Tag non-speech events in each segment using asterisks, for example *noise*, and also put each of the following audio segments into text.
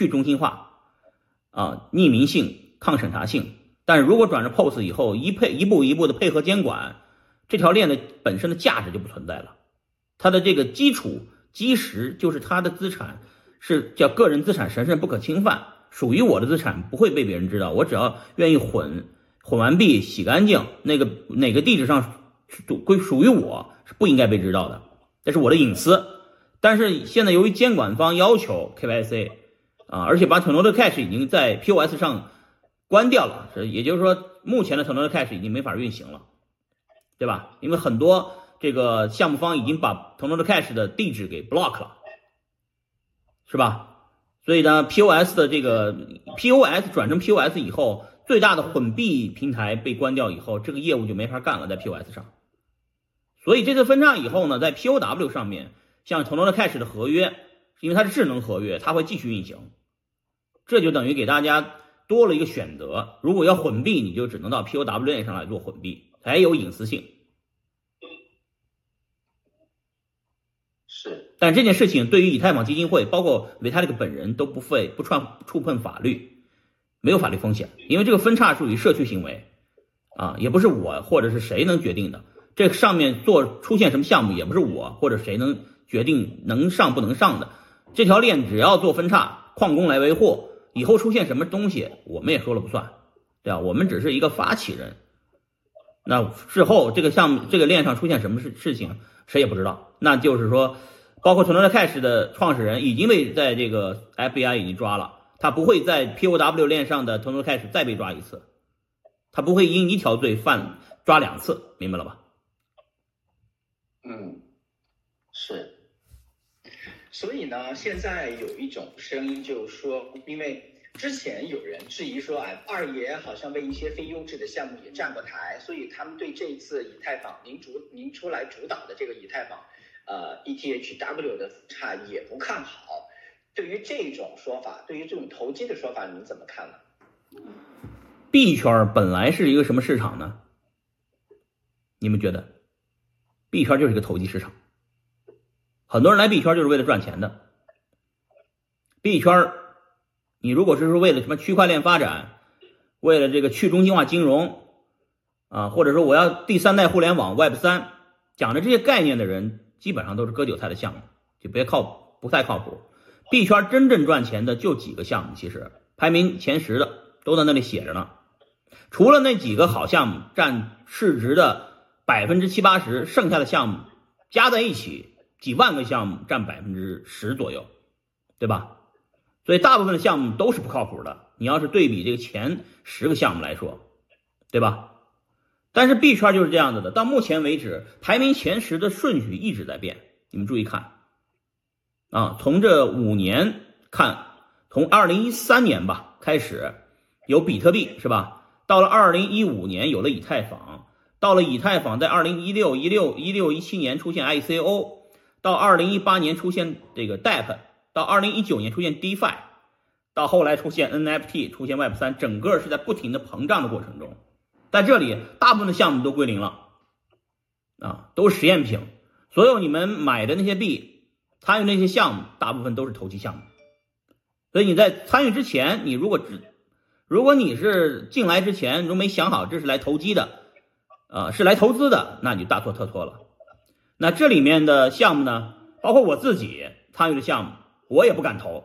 去中心化，啊，匿名性、抗审查性。但是如果转成 POS 以后，一配一步一步的配合监管，这条链的本身的价值就不存在了。它的这个基础基石就是它的资产是叫个人资产神圣不可侵犯，属于我的资产不会被别人知道。我只要愿意混，混完币洗干净，那个哪个地址上归属于我是不应该被知道的，这是我的隐私。但是现在由于监管方要求 KYC 啊，而且把 t o n o d Cash 已经在 POS 上关掉了，也就是说目前的 t o n o d Cash 已经没法运行了，对吧？因为很多这个项目方已经把 t o n o d Cash 的地址给 block 了，是吧？所以呢，POS 的这个 POS 转成 POS 以后，最大的混币平台被关掉以后，这个业务就没法干了，在 POS 上。所以这次分叉以后呢，在 POW 上面。像 t o n o Cash 的合约，因为它是智能合约，它会继续运行，这就等于给大家多了一个选择。如果要混币，你就只能到 POW 链上来做混币，才有隐私性。是，但这件事情对于以太坊基金会，包括 Vitalik 本人都不会不串触碰法律，没有法律风险，因为这个分叉属于社区行为，啊，也不是我或者是谁能决定的。这上面做出现什么项目，也不是我或者谁能。决定能上不能上的这条链，只要做分叉，矿工来维护，以后出现什么东西，我们也说了不算，对吧？我们只是一个发起人，那事后这个项目这个链上出现什么事事情，谁也不知道。那就是说，包括 t o n o Cash 的创始人已经被在这个 FBI 已经抓了，他不会在 POW 链上的 t o n o Cash 再被抓一次，他不会因一条罪犯抓两次，明白了吧？嗯，是。所以呢，现在有一种声音就是说，因为之前有人质疑说，哎，二爷好像为一些非优质的项目也站过台，所以他们对这一次以太坊您主您出来主导的这个以太坊，呃，ETHW 的差也不看好。对于这种说法，对于这种投机的说法，您怎么看呢？币圈本来是一个什么市场呢？你们觉得？币圈就是一个投机市场。很多人来币圈就是为了赚钱的。币圈你如果是说为了什么区块链发展，为了这个去中心化金融啊，或者说我要第三代互联网 Web 三，讲的这些概念的人，基本上都是割韭菜的项目，就别靠不太靠谱。币圈真正赚钱的就几个项目，其实排名前十的都在那里写着呢。除了那几个好项目占市值的百分之七八十，剩下的项目加在一起。几万个项目占百分之十左右，对吧？所以大部分的项目都是不靠谱的。你要是对比这个前十个项目来说，对吧？但是币圈就是这样子的，到目前为止排名前十的顺序一直在变。你们注意看，啊，从这五年看，从二零一三年吧开始有比特币，是吧？到了二零一五年有了以太坊，到了以太坊在二零一六一六一六一七年出现 ICO。到二零一八年出现这个 DApp，到二零一九年出现 DeFi，到后来出现 NFT，出现 Web 三，整个是在不停的膨胀的过程中，在这里大部分的项目都归零了，啊，都是实验品，所有你们买的那些币，参与那些项目，大部分都是投机项目，所以你在参与之前，你如果只，如果你是进来之前都没想好这是来投机的，啊，是来投资的，那你大错特错了。那这里面的项目呢，包括我自己参与的项目，我也不敢投，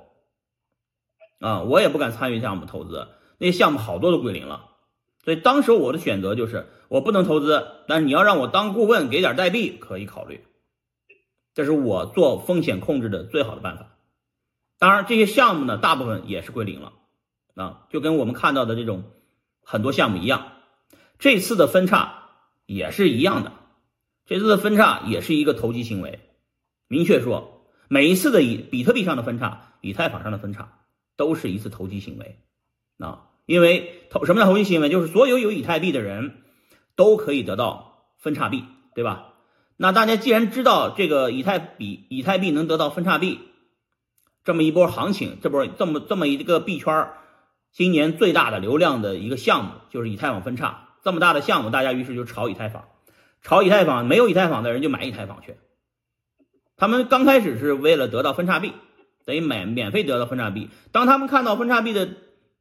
啊，我也不敢参与项目投资，那些项目好多都归零了，所以当时我的选择就是我不能投资，但是你要让我当顾问给点代币可以考虑，这是我做风险控制的最好的办法。当然这些项目呢，大部分也是归零了，啊，就跟我们看到的这种很多项目一样，这次的分叉也是一样的。这次的分叉也是一个投机行为，明确说，每一次的以比特币上的分叉，以太坊上的分叉，都是一次投机行为，啊，因为投什么叫投机行为？就是所有有以太币的人都可以得到分叉币，对吧？那大家既然知道这个以太币以太币能得到分叉币，这么一波行情，这波这么这么一个币圈今年最大的流量的一个项目就是以太坊分叉，这么大的项目，大家于是就炒以太坊。炒以太坊，没有以太坊的人就买以太坊去。他们刚开始是为了得到分叉币，等于免免费得到分叉币。当他们看到分叉币的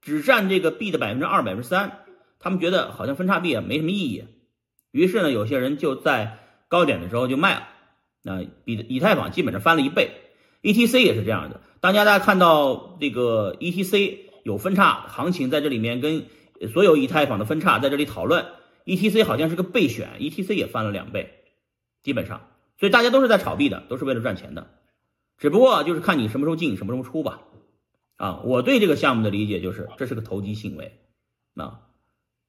只占这个币的百分之二、百分之三，他们觉得好像分叉币也没什么意义，于是呢，有些人就在高点的时候就卖了。那比以太坊基本上翻了一倍，ETC 也是这样的。大家大家看到这个 ETC 有分叉行情在这里面，跟所有以太坊的分叉在这里讨论，ETC 好像是个备选，ETC 也翻了两倍，基本上，所以大家都是在炒币的，都是为了赚钱的，只不过就是看你什么时候进，什么时候出吧。啊，我对这个项目的理解就是，这是个投机行为。啊，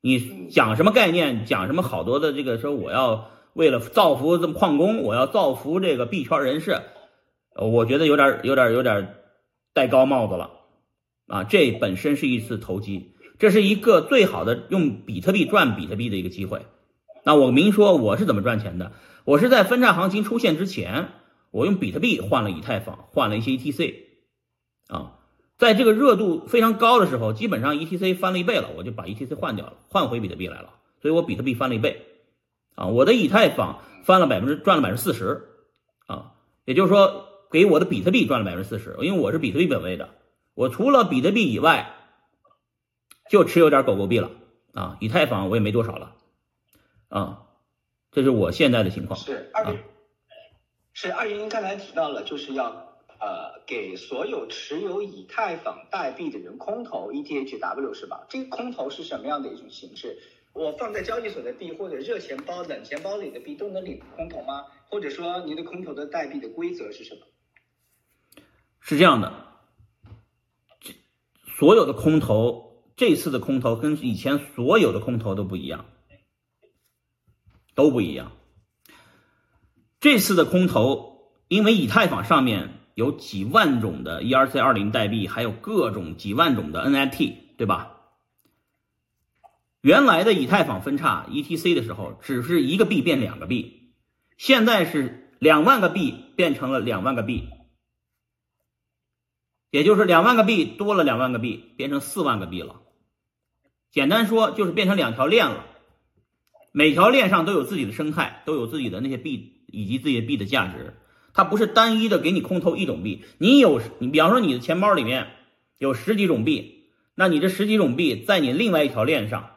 你讲什么概念，讲什么好多的这个说我要。为了造福这么矿工，我要造福这个币圈人士，我觉得有点有点有点戴高帽子了啊！这本身是一次投机，这是一个最好的用比特币赚比特币的一个机会。那我明说我是怎么赚钱的？我是在分叉行情出现之前，我用比特币换了以太坊，换了一些 ETC 啊，在这个热度非常高的时候，基本上 ETC 翻了一倍了，我就把 ETC 换掉了，换回比特币来了，所以我比特币翻了一倍。啊，我的以太坊翻了百分之赚了百分之四十，啊，也就是说给我的比特币赚了百分之四十，因为我是比特币本位的，我除了比特币以外，就持有点狗狗币了，啊，以太坊我也没多少了，啊，这是我现在的情况。是二云，是二云刚才提到了，就是要呃给所有持有以太坊代币的人空投 ETHW 是吧？这个空投是什么样的一种形式？我放在交易所的币或者热钱包、冷钱包里的币都能领空投吗？或者说，您的空投的代币的规则是什么？是这样的，所有的空投，这次的空投跟以前所有的空投都不一样，都不一样。这次的空投，因为以太坊上面有几万种的 ERC 二零代币，还有各种几万种的 NFT，对吧？原来的以太坊分叉 ETC 的时候，只是一个币变两个币，现在是两万个币变成了两万个币，也就是两万个币多了两万个币，变成四万个币了。简单说就是变成两条链了，每条链上都有自己的生态，都有自己的那些币以及自己的币的价值。它不是单一的给你空投一种币，你有你比方说你的钱包里面有十几种币，那你这十几种币在你另外一条链上。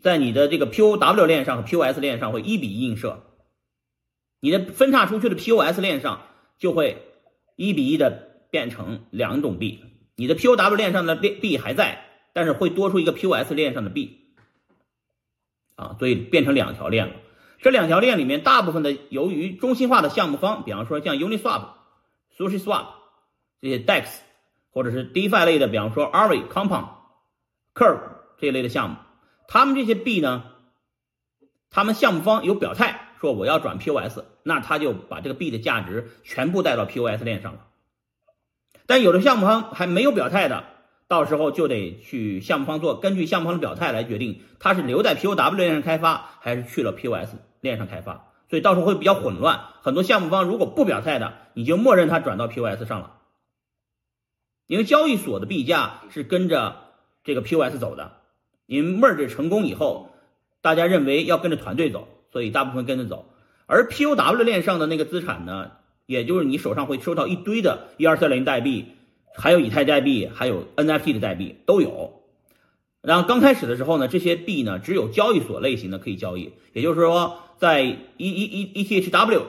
在你的这个 POW 链上和 POS 链上会一比一映射，你的分叉出去的 POS 链上就会一比一的变成两种币，你的 POW 链上的币币还在，但是会多出一个 POS 链上的币，啊，所以变成两条链了。这两条链里面，大部分的由于中心化的项目方，比方说像 Uniswap、SushiSwap 这些 DEX，或者是 DeFi 类的，比方说 Aave、Compound、Curve 这一类的项目。他们这些币呢，他们项目方有表态说我要转 POS，那他就把这个币的价值全部带到 POS 链上了。但有的项目方还没有表态的，到时候就得去项目方做，根据项目方的表态来决定他是留在 POW 链上开发，还是去了 POS 链上开发。所以到时候会比较混乱。很多项目方如果不表态的，你就默认他转到 POS 上了，因为交易所的币价是跟着这个 POS 走的。因 merge 成功以后，大家认为要跟着团队走，所以大部分跟着走。而 POW 链上的那个资产呢，也就是你手上会收到一堆的 ERC20 代币，还有以太代币，还有 NFT 的代币都有。然后刚开始的时候呢，这些币呢只有交易所类型的可以交易，也就是说，在 E E E ETHW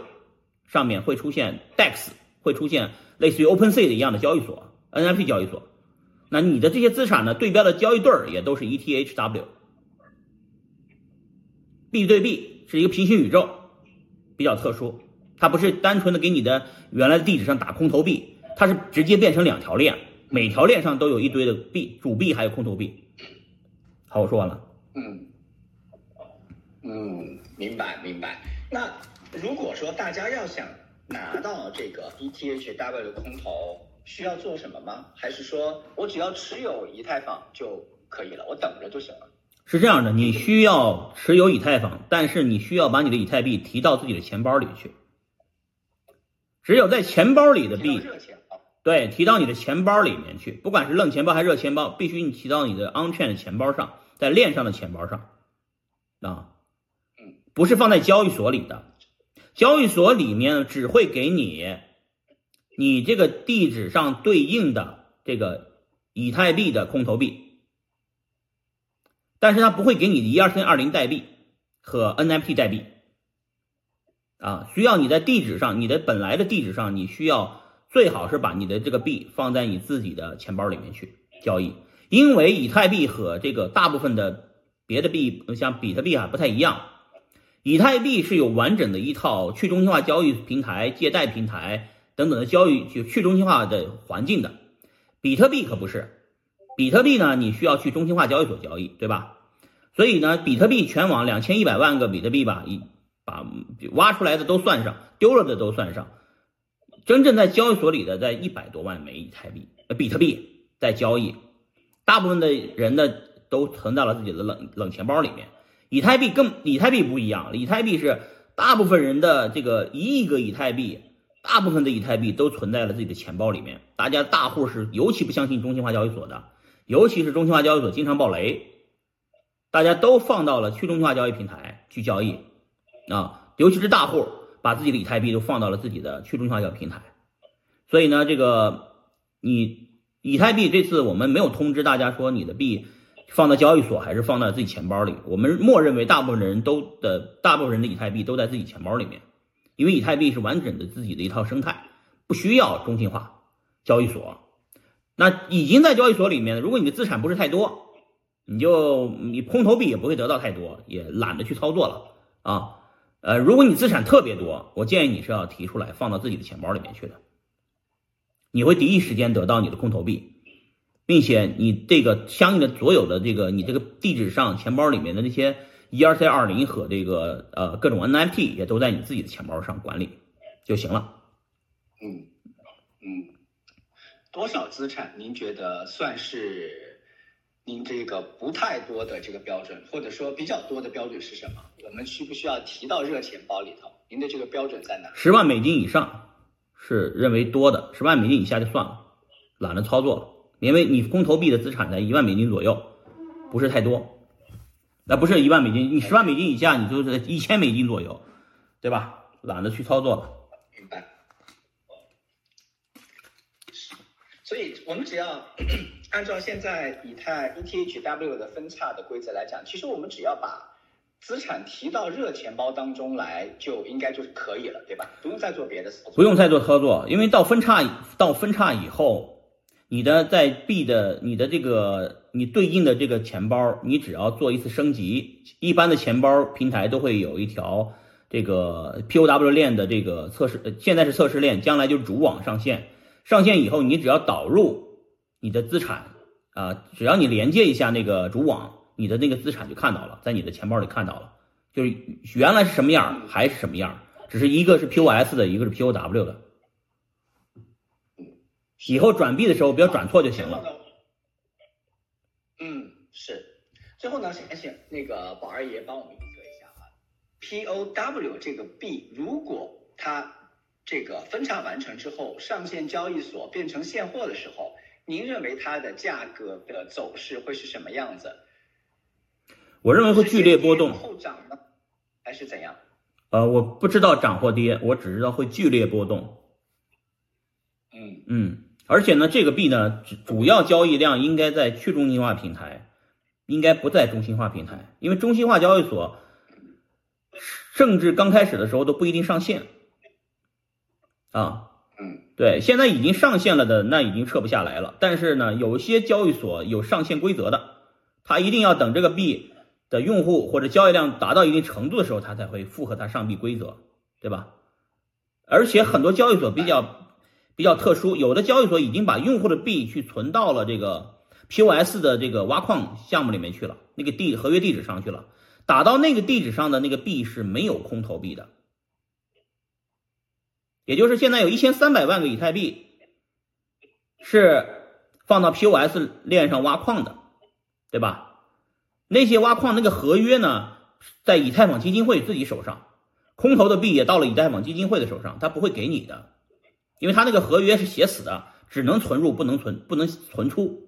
上面会出现 DEX，会出现类似于 OpenSea 的一样的交易所，NFT 交易所。那你的这些资产呢？对标的交易对儿也都是 ETHW，币对币是一个平行宇宙，比较特殊。它不是单纯的给你的原来的地址上打空投币，它是直接变成两条链，每条链上都有一堆的币，主币还有空投币。好，我说完了。嗯，嗯，明白明白。那如果说大家要想拿到这个 ETHW 的空投，需要做什么吗？还是说我只要持有以太坊就可以了？我等着就行了。是这样的，你需要持有以太坊，但是你需要把你的以太币提到自己的钱包里去。只有在钱包里的币，对，提到你的钱包里面去，不管是冷钱包还是热钱包，必须你提到你的 on-chain 的钱包上，在链上的钱包上啊，不是放在交易所里的。交易所里面只会给你。你这个地址上对应的这个以太币的空投币，但是它不会给你的一二三二零代币和 NFT 代币啊，需要你在地址上，你的本来的地址上，你需要最好是把你的这个币放在你自己的钱包里面去交易，因为以太币和这个大部分的别的币，像比特币啊不太一样。以太币是有完整的一套去中心化交易平台、借贷平台等等的交易就去中心化的环境的，比特币可不是。比特币呢，你需要去中心化交易所交易，对吧？所以呢，比特币全网两千一百万个比特币吧，一把挖出来的都算上，丢了的都算上，真正在交易所里的在一百多万枚以太币、呃比特币在交易，大部分的人呢都存在了自己的冷冷钱包里面。以太币更，以太币不一样，以太币是大部分人的这个一亿个以太币，大部分的以太币都存在了自己的钱包里面。大家大户是尤其不相信中心化交易所的，尤其是中心化交易所经常爆雷，大家都放到了去中心化交易平台去交易啊，尤其是大户把自己的以太币都放到了自己的去中心化交易平台。所以呢，这个你以太币这次我们没有通知大家说你的币。放到交易所还是放在自己钱包里？我们默认为大部分人都的大部分人的以太币都在自己钱包里面，因为以太币是完整的自己的一套生态，不需要中心化交易所。那已经在交易所里面，如果你的资产不是太多，你就你空投币也不会得到太多，也懒得去操作了啊。呃，如果你资产特别多，我建议你是要提出来放到自己的钱包里面去的，你会第一时间得到你的空投币。并且你这个相应的所有的这个你这个地址上钱包里面的那些 ERC 二零和这个呃各种 NFT 也都在你自己的钱包上管理就行了。嗯嗯，多少资产您觉得算是您这个不太多的这个标准，或者说比较多的标准是什么？我们需不需要提到热钱包里头？您的这个标准在哪？十万美金以上是认为多的，十万美金以下就算了，懒得操作了。因为你空投币的资产在一万美金左右，不是太多，那不是一万美金，你十万美金以下，你就是一千美金左右，对吧？懒得去操作了。明白。所以我们只要 *clears throat* 按照现在以太 ETHW 的分叉的规则来讲，其实我们只要把资产提到热钱包当中来，就应该就是可以了，对吧？不用再做别的操作。不用再做操作，因为到分叉到分叉以后。你的在 B 的你的这个你对应的这个钱包，你只要做一次升级，一般的钱包平台都会有一条这个 POW 链的这个测试，现在是测试链，将来就是主网上线。上线以后，你只要导入你的资产啊，只要你连接一下那个主网，你的那个资产就看到了，在你的钱包里看到了，就是原来是什么样还是什么样，只是一个是 POS 的，一个是 POW 的。以后转币的时候不要转错就行了。嗯，是。最后呢，想请那个宝二爷帮我们预测一下啊，POW 这个币，如果它这个分叉完成之后上线交易所变成现货的时候，您认为它的价格的走势会是什么样子？我认为会剧烈波动。后涨呢，还是怎样？呃，我不知道涨或跌，我只知道会剧烈波动。嗯嗯。而且呢，这个币呢，主要交易量应该在去中心化平台，应该不在中心化平台，因为中心化交易所甚至刚开始的时候都不一定上线。啊，嗯，对，现在已经上线了的那已经撤不下来了。但是呢，有些交易所有上线规则的，它一定要等这个币的用户或者交易量达到一定程度的时候，它才会符合它上币规则，对吧？而且很多交易所比较。比较特殊，有的交易所已经把用户的币去存到了这个 POS 的这个挖矿项目里面去了，那个地合约地址上去了，打到那个地址上的那个币是没有空投币的，也就是现在有一千三百万个以太币是放到 POS 链上挖矿的，对吧？那些挖矿那个合约呢，在以太坊基金会自己手上，空投的币也到了以太坊基金会的手上，他不会给你的。因为他那个合约是写死的，只能存入不能存不能存出，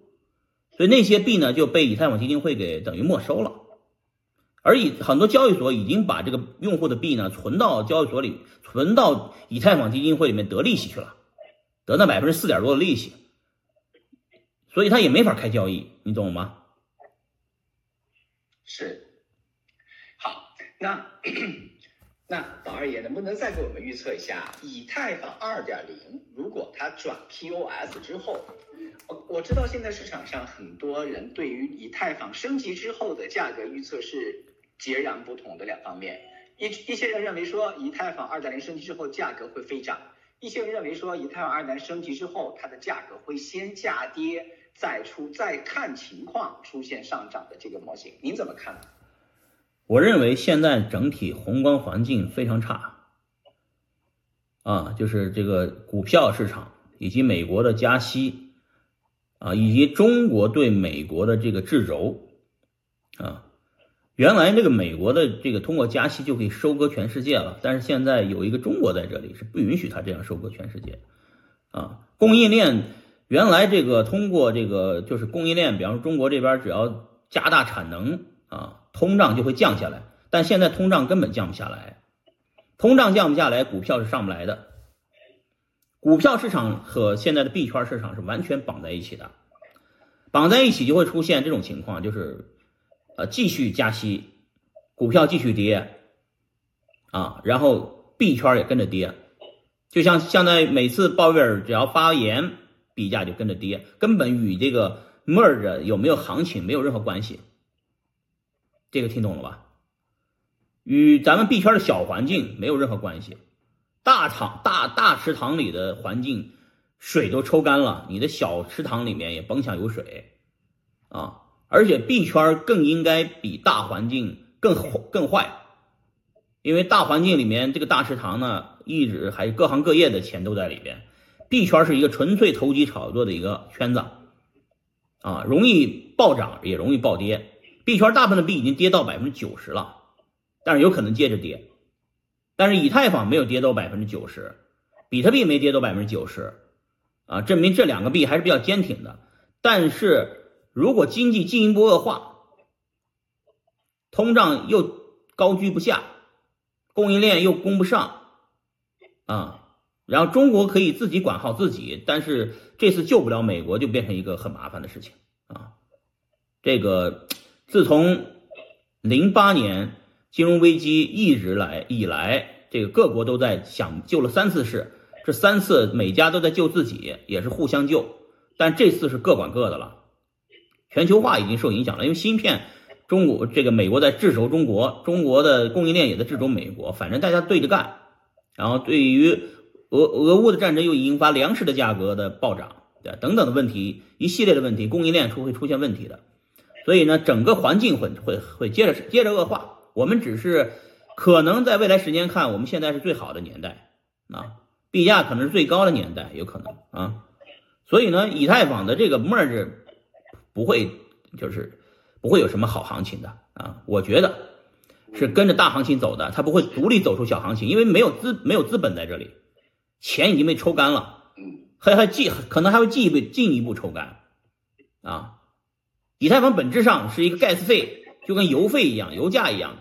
所以那些币呢就被以太坊基金会给等于没收了。而以很多交易所已经把这个用户的币呢存到交易所里，存到以太坊基金会里面得利息去了，得那百分之四点多的利息，所以他也没法开交易，你懂吗？是，好，那 *coughs* 那宝二爷能不能再给我们预测一下以太坊二点零，如果它转 POS 之后，我我知道现在市场上很多人对于以太坊升级之后的价格预测是截然不同的两方面，一一些人认为说以太坊二点零升级之后价格会飞涨，一些人认为说以太坊二点零升级之后它的价格会先价跌。再出再看情况出现上涨的这个模型，您怎么看？我认为现在整体宏观环境非常差，啊，就是这个股票市场以及美国的加息，啊，以及中国对美国的这个制肘，啊，原来这个美国的这个通过加息就可以收割全世界了，但是现在有一个中国在这里是不允许他这样收割全世界，啊，供应链。原来这个通过这个就是供应链，比方说中国这边只要加大产能啊，通胀就会降下来。但现在通胀根本降不下来，通胀降不下来，股票是上不来的。股票市场和现在的币圈市场是完全绑在一起的，绑在一起就会出现这种情况，就是呃继续加息，股票继续跌啊，然后币圈也跟着跌，就像现在每次鲍威尔只要发言。币价就跟着跌，根本与这个 merge 有没有行情没有任何关系。这个听懂了吧？与咱们币圈的小环境没有任何关系。大厂大大池塘里的环境水都抽干了，你的小池塘里面也甭想有水啊！而且币圈更应该比大环境更更坏，因为大环境里面这个大池塘呢，一直还各行各业的钱都在里边。币圈是一个纯粹投机炒作的一个圈子，啊，容易暴涨也容易暴跌。币圈大部分的币已经跌到百分之九十了，但是有可能接着跌。但是以太坊没有跌到百分之九十，比特币没跌到百分之九十，啊，证明这两个币还是比较坚挺的。但是如果经济进一步恶化，通胀又高居不下，供应链又供不上，啊。然后中国可以自己管好自己，但是这次救不了美国，就变成一个很麻烦的事情啊。这个自从零八年金融危机一直来以来，这个各国都在想救了三次市，这三次每家都在救自己，也是互相救，但这次是各管各的了。全球化已经受影响了，因为芯片，中国这个美国在制肘中国，中国的供应链也在制肘美国，反正大家对着干。然后对于俄俄乌的战争又引发粮食的价格的暴涨，对等等的问题，一系列的问题，供应链出会出现问题的，所以呢，整个环境会会会接着接着恶化。我们只是可能在未来十年看，我们现在是最好的年代啊，币价可能是最高的年代，有可能啊。所以呢，以太坊的这个 merge 不会就是不会有什么好行情的啊，我觉得是跟着大行情走的，它不会独立走出小行情，因为没有资没有资本在这里。钱已经被抽干了，还还进可能还会进一步进一步抽干，啊，以太坊本质上是一个 gas 费，就跟油费一样，油价一样，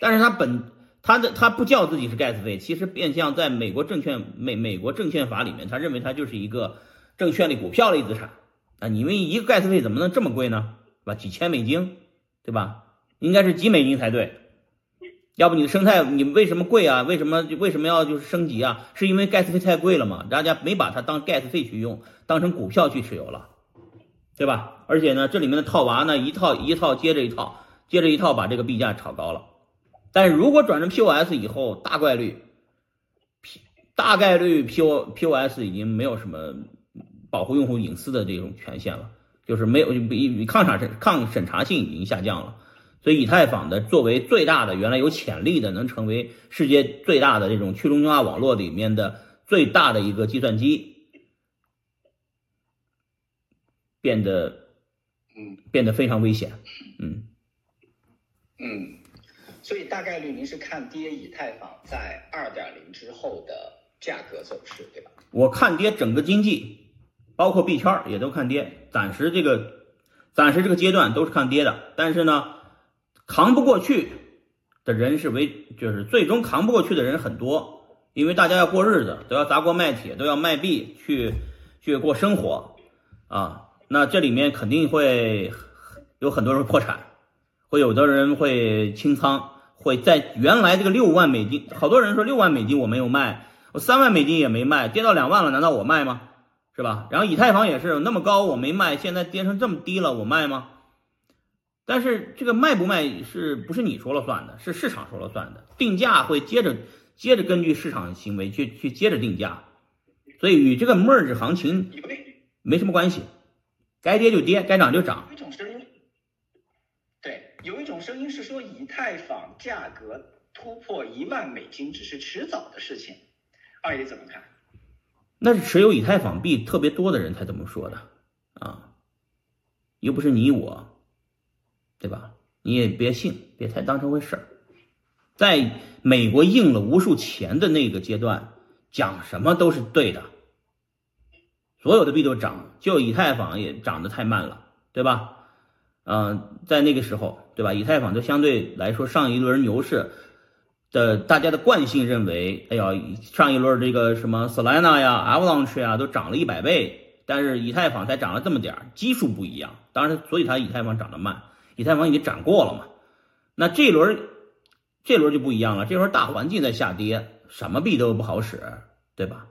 但是它本它的它不叫自己是 gas 费，其实变相在美国证券美美国证券法里面，他认为它就是一个证券类股票类资产啊，你们一个 gas 费怎么能这么贵呢？是吧？几千美金，对吧？应该是几美金才对。要不你的生态你为什么贵啊？为什么为什么要就是升级啊？是因为 gas 费太贵了嘛？大家没把它当 gas 费去用，当成股票去持有了，对吧？而且呢，这里面的套娃呢，一套一套接着一套，接着一套把这个币价炒高了。但是如果转成 POS 以后，大概率，P 大概率 PO POS 已经没有什么保护用户隐私的这种权限了，就是没有比抗审查抗审查性已经下降了。所以，以太坊的作为最大的、原来有潜力的，能成为世界最大的这种去中心化网络里面的最大的一个计算机，变得，嗯，变得非常危险，嗯，嗯，所以大概率您是看跌以太坊在二点零之后的价格走势，对吧？我看跌整个经济，包括币圈也都看跌，暂时这个，暂时这个阶段都是看跌的，但是呢。扛不过去的人是为，就是最终扛不过去的人很多，因为大家要过日子，都要砸锅卖铁，都要卖币去去过生活啊。那这里面肯定会有很多人破产，会有的人会清仓，会在原来这个六万美金，好多人说六万美金我没有卖，我三万美金也没卖，跌到两万了，难道我卖吗？是吧？然后以太坊也是那么高我没卖，现在跌成这么低了，我卖吗？但是这个卖不卖是不是你说了算的？是市场说了算的，定价会接着接着根据市场行为去去接着定价，所以与这个 merge 行情没什么关系。该跌就跌，该涨就涨。有一种声音，对，有一种声音是说以太坊价格突破一万美金只是迟早的事情，二爷怎么看？那是持有以太坊币特别多的人才这么说的啊，又不是你我，对吧？你也别信，别太当成回事儿。在美国印了无数钱的那个阶段，讲什么都是对的。所有的币都涨，就以太坊也涨得太慢了，对吧？嗯，在那个时候，对吧？以太坊就相对来说上一轮牛市的大家的惯性认为，哎呀，上一轮这个什么 Solana 呀、Avalanche 呀都涨了一百倍，但是以太坊才涨了这么点，基数不一样。当然，所以它以太坊涨得慢，以太坊已经涨过了嘛。那这轮这轮就不一样了，这轮大环境在下跌，什么币都不好使，对吧？